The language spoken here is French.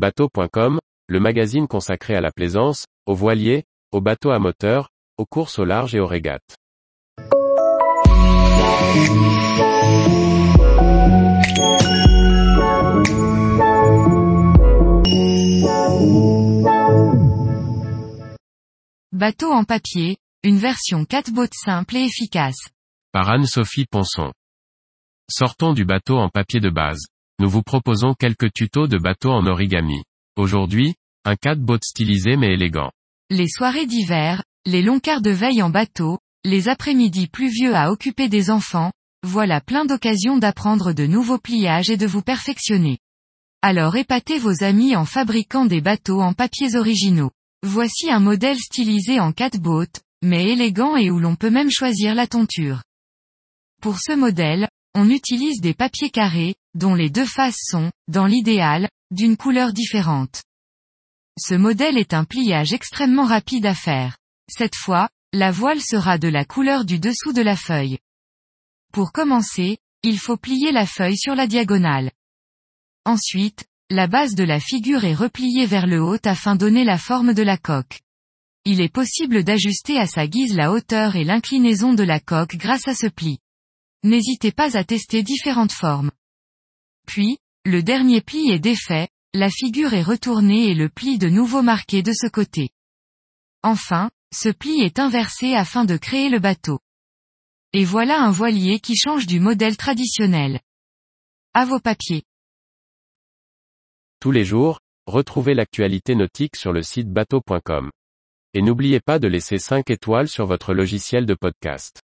Bateau.com, le magazine consacré à la plaisance, aux voiliers, aux bateaux à moteur, aux courses au large et aux régates. Bateau en papier, une version 4 bottes simple et efficace. Par Anne-Sophie Ponson. Sortons du bateau en papier de base. Nous vous proposons quelques tutos de bateau en origami. Aujourd'hui, un 4 bottes stylisé mais élégant. Les soirées d'hiver, les longs quarts de veille en bateau, les après-midi pluvieux à occuper des enfants, voilà plein d'occasions d'apprendre de nouveaux pliages et de vous perfectionner. Alors épatez vos amis en fabriquant des bateaux en papiers originaux. Voici un modèle stylisé en 4 bottes, mais élégant et où l'on peut même choisir la tonture. Pour ce modèle, on utilise des papiers carrés, dont les deux faces sont, dans l'idéal, d'une couleur différente. Ce modèle est un pliage extrêmement rapide à faire. Cette fois, la voile sera de la couleur du dessous de la feuille. Pour commencer, il faut plier la feuille sur la diagonale. Ensuite, la base de la figure est repliée vers le haut afin donner la forme de la coque. Il est possible d'ajuster à sa guise la hauteur et l'inclinaison de la coque grâce à ce pli. N'hésitez pas à tester différentes formes. Puis, le dernier pli est défait, la figure est retournée et le pli de nouveau marqué de ce côté. Enfin, ce pli est inversé afin de créer le bateau. Et voilà un voilier qui change du modèle traditionnel. À vos papiers. Tous les jours, retrouvez l'actualité nautique sur le site bateau.com. Et n'oubliez pas de laisser 5 étoiles sur votre logiciel de podcast.